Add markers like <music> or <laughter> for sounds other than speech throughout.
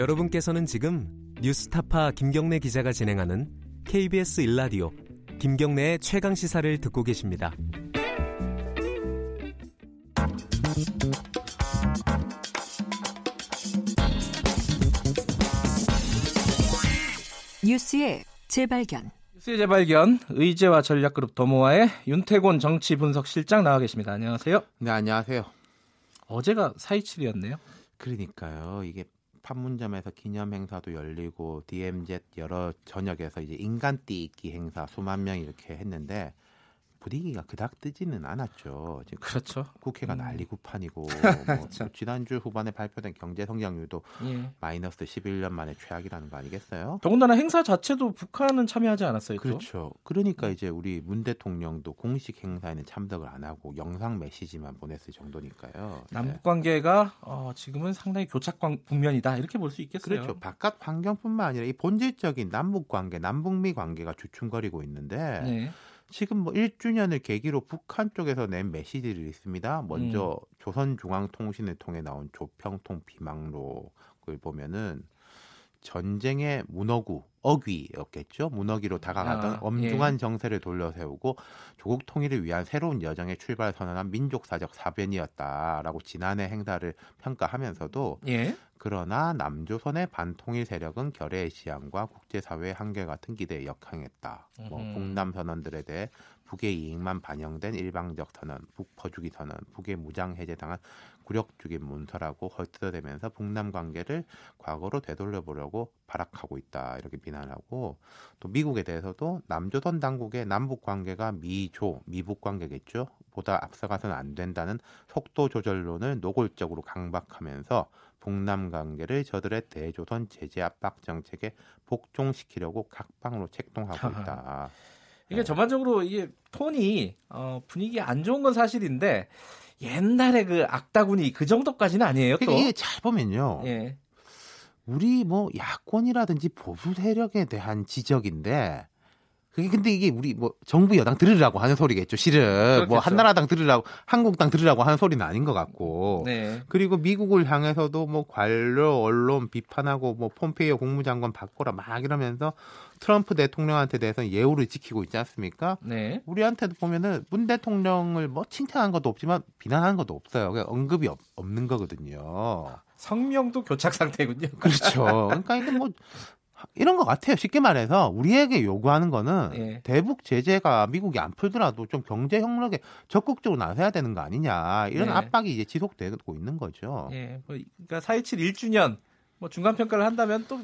여러분께서는 지금 뉴스타파 김경래 기자가 진행하는 KBS 일라디오 김경래의 최강 시사를 듣고 계십니다. 뉴스의 재발견. 뉴스의 재발견 의제와 전략그룹 더모아의 윤태곤 정치 분석 실장 나와 계십니다. 안녕하세요. 네, 안녕하세요. 어제가 4.27이었네요. 그러니까요. 이게 판문점에서 기념 행사도 열리고 DMZ 여러 전역에서 이제 인간띠 있기 행사 수만 명 이렇게 했는데 분위기가 그닥 뜨지는 않았죠. 지금 그렇죠. 국회가 음. 난리구판이고 <laughs> 그렇죠. 뭐 지난주 후반에 발표된 경제 성장률도 예. 마이너스 11년 만에 최악이라는 거 아니겠어요? 더군다나 행사 자체도 북한은 참여하지 않았어요. 또? 그렇죠. 그러니까 이제 우리 문 대통령도 공식 행사에는 참석을 안 하고 영상 메시지만 보냈을 정도니까요. 네. 남북 관계가 어, 지금은 상당히 교착 관- 국면이다 이렇게 볼 수 있겠어요. 그렇죠. 바깥 환경뿐만 아니라 이 본질적인 남북 관계, 남북미 관계가 주춤거리고 있는데 네. 지금 뭐 1주년을 계기로 북한 쪽에서 낸 메시지들이 있습니다. 먼저 음. 조선중앙통신을 통해 나온 조평통 비망록을 보면은 전쟁의 문어구 어귀였겠죠. 문어기로 다가가던 아, 엄중한 정세를 돌려세우고 조국 통일을 위한 새로운 여정의 출발 선언한 민족사적 사변이었다라고 지난해 행사를 평가하면서도 예. 그러나 남조선의 반통일 세력은 결의의 시향과 국제사회의 한계 같은 기대에 역행했다. 뭐. 북남 선언들에 대해 북의 이익만 반영된 일방적 선언, 북퍼주기 선언, 북의 무장 해제당한 굴욕적인 문서라고 헐뜯어대면서 북남 관계를 과거로 되돌려보려고 발악하고 있다 이렇게 비난하고 또 미국에 대해서도 남조선 당국의 남북 관계가 미조 미북 관계겠죠 보다 앞서가서는 안 된다는 속도 조절론을 노골적으로 강박하면서 북남 관계를 저들의 대조선 제재 압박 정책에 복종시키려고 각방으로 책동하고 있다. 이게 네. 전반적으로 이게 톤이 어, 분위기 안 좋은 건 사실인데 옛날에 그 악다군이 그 정도까지는 아니에요. 또. 그러니까 이게 잘 보면요. 예. 우리 뭐 야권이라든지 보수 세력에 대한 지적인데 그게 근데 이게 우리 뭐 정부 여당 들으라고 하는 소리겠죠. 실은 그렇겠죠. 뭐 한나라당 들으라고 한국당 들으라고 하는 소리는 아닌 것 같고. 네. 그리고 미국을 향해서도 뭐 관료 언론 비판하고 뭐 폼페이오 국무장관 바꿔라 막 이러면서 트럼프 대통령한테 대해서는 예우를 지키고 있지 않습니까? 네. 우리한테도 보면은 문 대통령을 뭐 칭찬한 것도 없지만 비난한 것도 없어요. 그냥 언급이 없, 없는 거거든요. 성명도 교착 상태군요. 그렇죠. <laughs> 그러니까 이게 뭐 이런 것 같아요. 쉽게 말해서 우리에게 요구하는 거는 예. 대북 제재가 미국이 안 풀더라도 좀 경제 협력에 적극적으로 나서야 되는 거 아니냐 이런 네. 압박이 이제 지속되고 있는 거죠. 예. 뭐, 그러니까 4.27 1주년 뭐 중간 평가를 한다면 또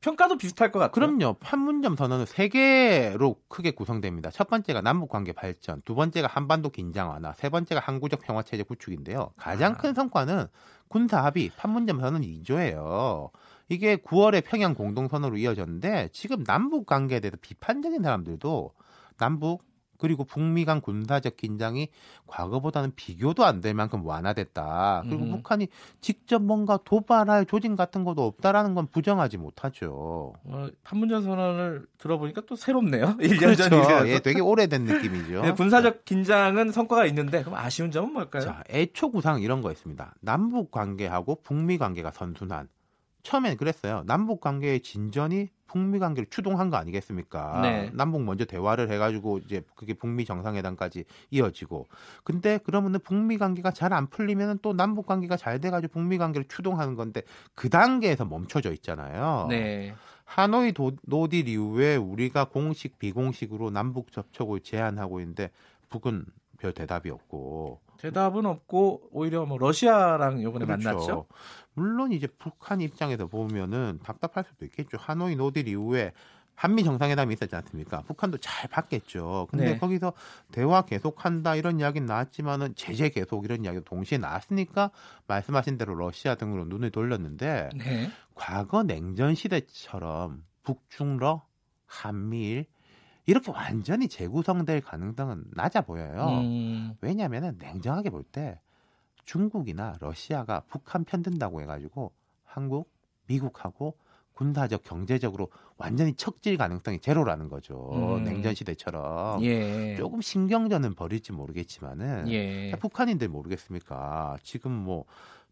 평가도 비슷할 것 같아요. 그럼요. 판문점 선언은 세 개로 크게 구성됩니다. 첫 번째가 남북 관계 발전, 두 번째가 한반도 긴장 완화, 세 번째가 항구적 평화 체제 구축인데요. 가장 아. 큰 성과는 군사 합의 판문점 선언 2조예요. 이게 9월에 평양 공동 선언으로 이어졌는데 지금 남북 관계에 대해서 비판적인 사람들도 남북 그리고 북미 간 군사적 긴장이 과거보다는 비교도 안 될 만큼 완화됐다. 그리고 음. 북한이 직접 뭔가 도발할 조짐 같은 것도 없다라는 건 부정하지 못하죠. 어, 판문점 선언을 들어보니까 또 새롭네요. <laughs> 1년 전이라서. 그렇죠. 예, 되게 오래된 느낌이죠. 네, 군사적 긴장은 성과가 있는데 그럼 아쉬운 점은 뭘까요? 자, 애초 구상 이런 거 있습니다. 남북 관계하고 북미 관계가 선순환. 처음엔 그랬어요. 남북 관계의 진전이 북미 관계를 추동한 거 아니겠습니까? 네. 남북 먼저 대화를 해가지고 이제 그게 북미 정상회담까지 이어지고. 근데 그러면은 북미 관계가 잘 안 풀리면은 또 남북 관계가 잘 돼가지고 북미 관계를 추동하는 건데 그 단계에서 멈춰져 있잖아요. 네. 하노이 도, no deal 이후에 우리가 공식 비공식으로 남북 접촉을 제한하고 있는데 북은 별 대답이 없고 대답은 없고 오히려 뭐 러시아랑 이번에 그렇죠. 만났죠. 물론 이제 북한 입장에서 보면은 답답할 수도 있겠죠. 하노이 노딜 이후에 한미 정상회담이 있었지 않습니까? 북한도 잘 받겠죠. 근데 네. 거기서 대화 계속한다 이런 이야기는 나왔지만은 제재 계속 이런 이야기도 동시에 나왔으니까 말씀하신 대로 러시아 등으로 눈을 돌렸는데 네. 과거 냉전 시대처럼 북중러 한미일 이렇게 완전히 재구성될 가능성은 낮아 보여요. 음, 왜냐하면 냉정하게 볼 때 중국이나 러시아가 북한 편든다고 해가지고 한국, 미국하고 군사적, 경제적으로 완전히 척질 가능성이 제로라는 거죠. 음. 냉전 시대처럼 예. 조금 신경전은 벌일지 모르겠지만은 예. 북한인들 모르겠습니까? 지금 뭐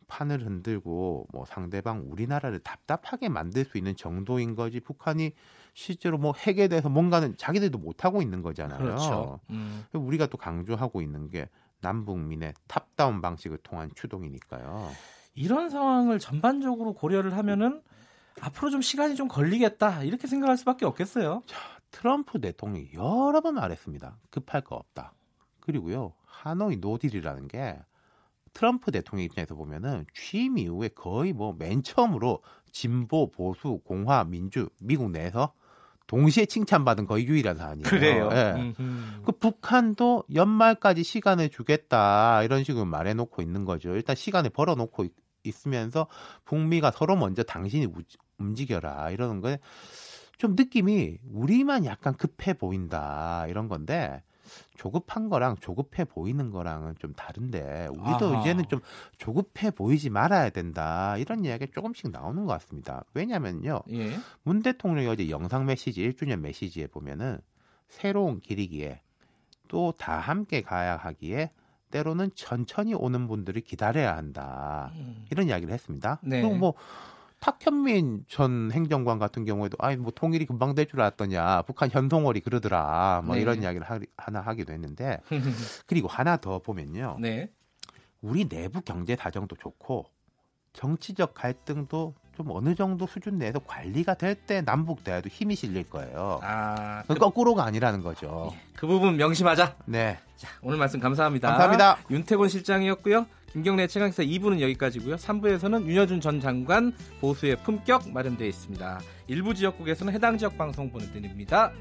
판을 흔들고 뭐 상대방 우리나라를 답답하게 만들 수 있는 정도인 거지 북한이 실제로 뭐 핵에 대해서 뭔가는 자기들도 못 하고 있는 거잖아요. 그렇죠. 음. 우리가 또 강조하고 있는 게 남북미의 top-down 방식을 통한 추동이니까요. 이런 상황을 전반적으로 고려를 하면은 앞으로 좀 시간이 좀 걸리겠다 이렇게 생각할 수밖에 없겠어요. 트럼프 대통령이 여러 번 말했습니다. 급할 거 없다. 그리고요 하노이 no deal이라는 게 트럼프 대통령 입장에서 보면은 취임 이후에 거의 뭐 맨 처음으로 진보, 보수, 공화, 민주 미국 내에서 동시에 칭찬받은 거의 유일한 사안이에요. 그래요. 예. 그 북한도 연말까지 시간을 주겠다 이런 식으로 말해놓고 있는 거죠. 일단 시간을 벌어놓고 있- 있으면서 북미가 서로 먼저 당신이 우- 움직여라 이러는 거에 좀 느낌이 우리만 약간 급해 보인다 이런 건데 조급한 거랑 조급해 보이는 거랑은 좀 다른데 우리도 아하. 이제는 좀 조급해 보이지 말아야 된다 이런 이야기 조금씩 나오는 것 같습니다. 왜냐면요. 예. 문 대통령이 어제 영상 메시지 1주년 메시지에 보면은 새로운 길이기에 또 다 함께 가야 하기에 때로는 천천히 오는 분들을 기다려야 한다. 음. 이런 이야기를 했습니다. 네. 그리고 뭐 탁현민 전 행정관 같은 경우에도 아니 뭐 통일이 금방 될 줄 알았더냐 북한 현송월이 그러더라 뭐 네. 이런 이야기를 하, 하나 하기도 했는데 <laughs> 그리고 하나 더 보면요 네. 우리 내부 경제 사정도 좋고 정치적 갈등도 좀 어느 정도 수준 내에서 관리가 될 때 남북 대화도 힘이 실릴 거예요. 아, 그 그, 거꾸로가 아니라는 거죠. 그 부분 명심하자. 네. 자, 오늘 말씀 감사합니다. 감사합니다. 윤태곤 실장이었고요. 김경래 최강사 2부는 여기까지고요. 3부에서는 윤여준 전 장관 보수의 품격 마련되어 있습니다. 일부 지역국에서는 해당 지역 방송 보내드립니다.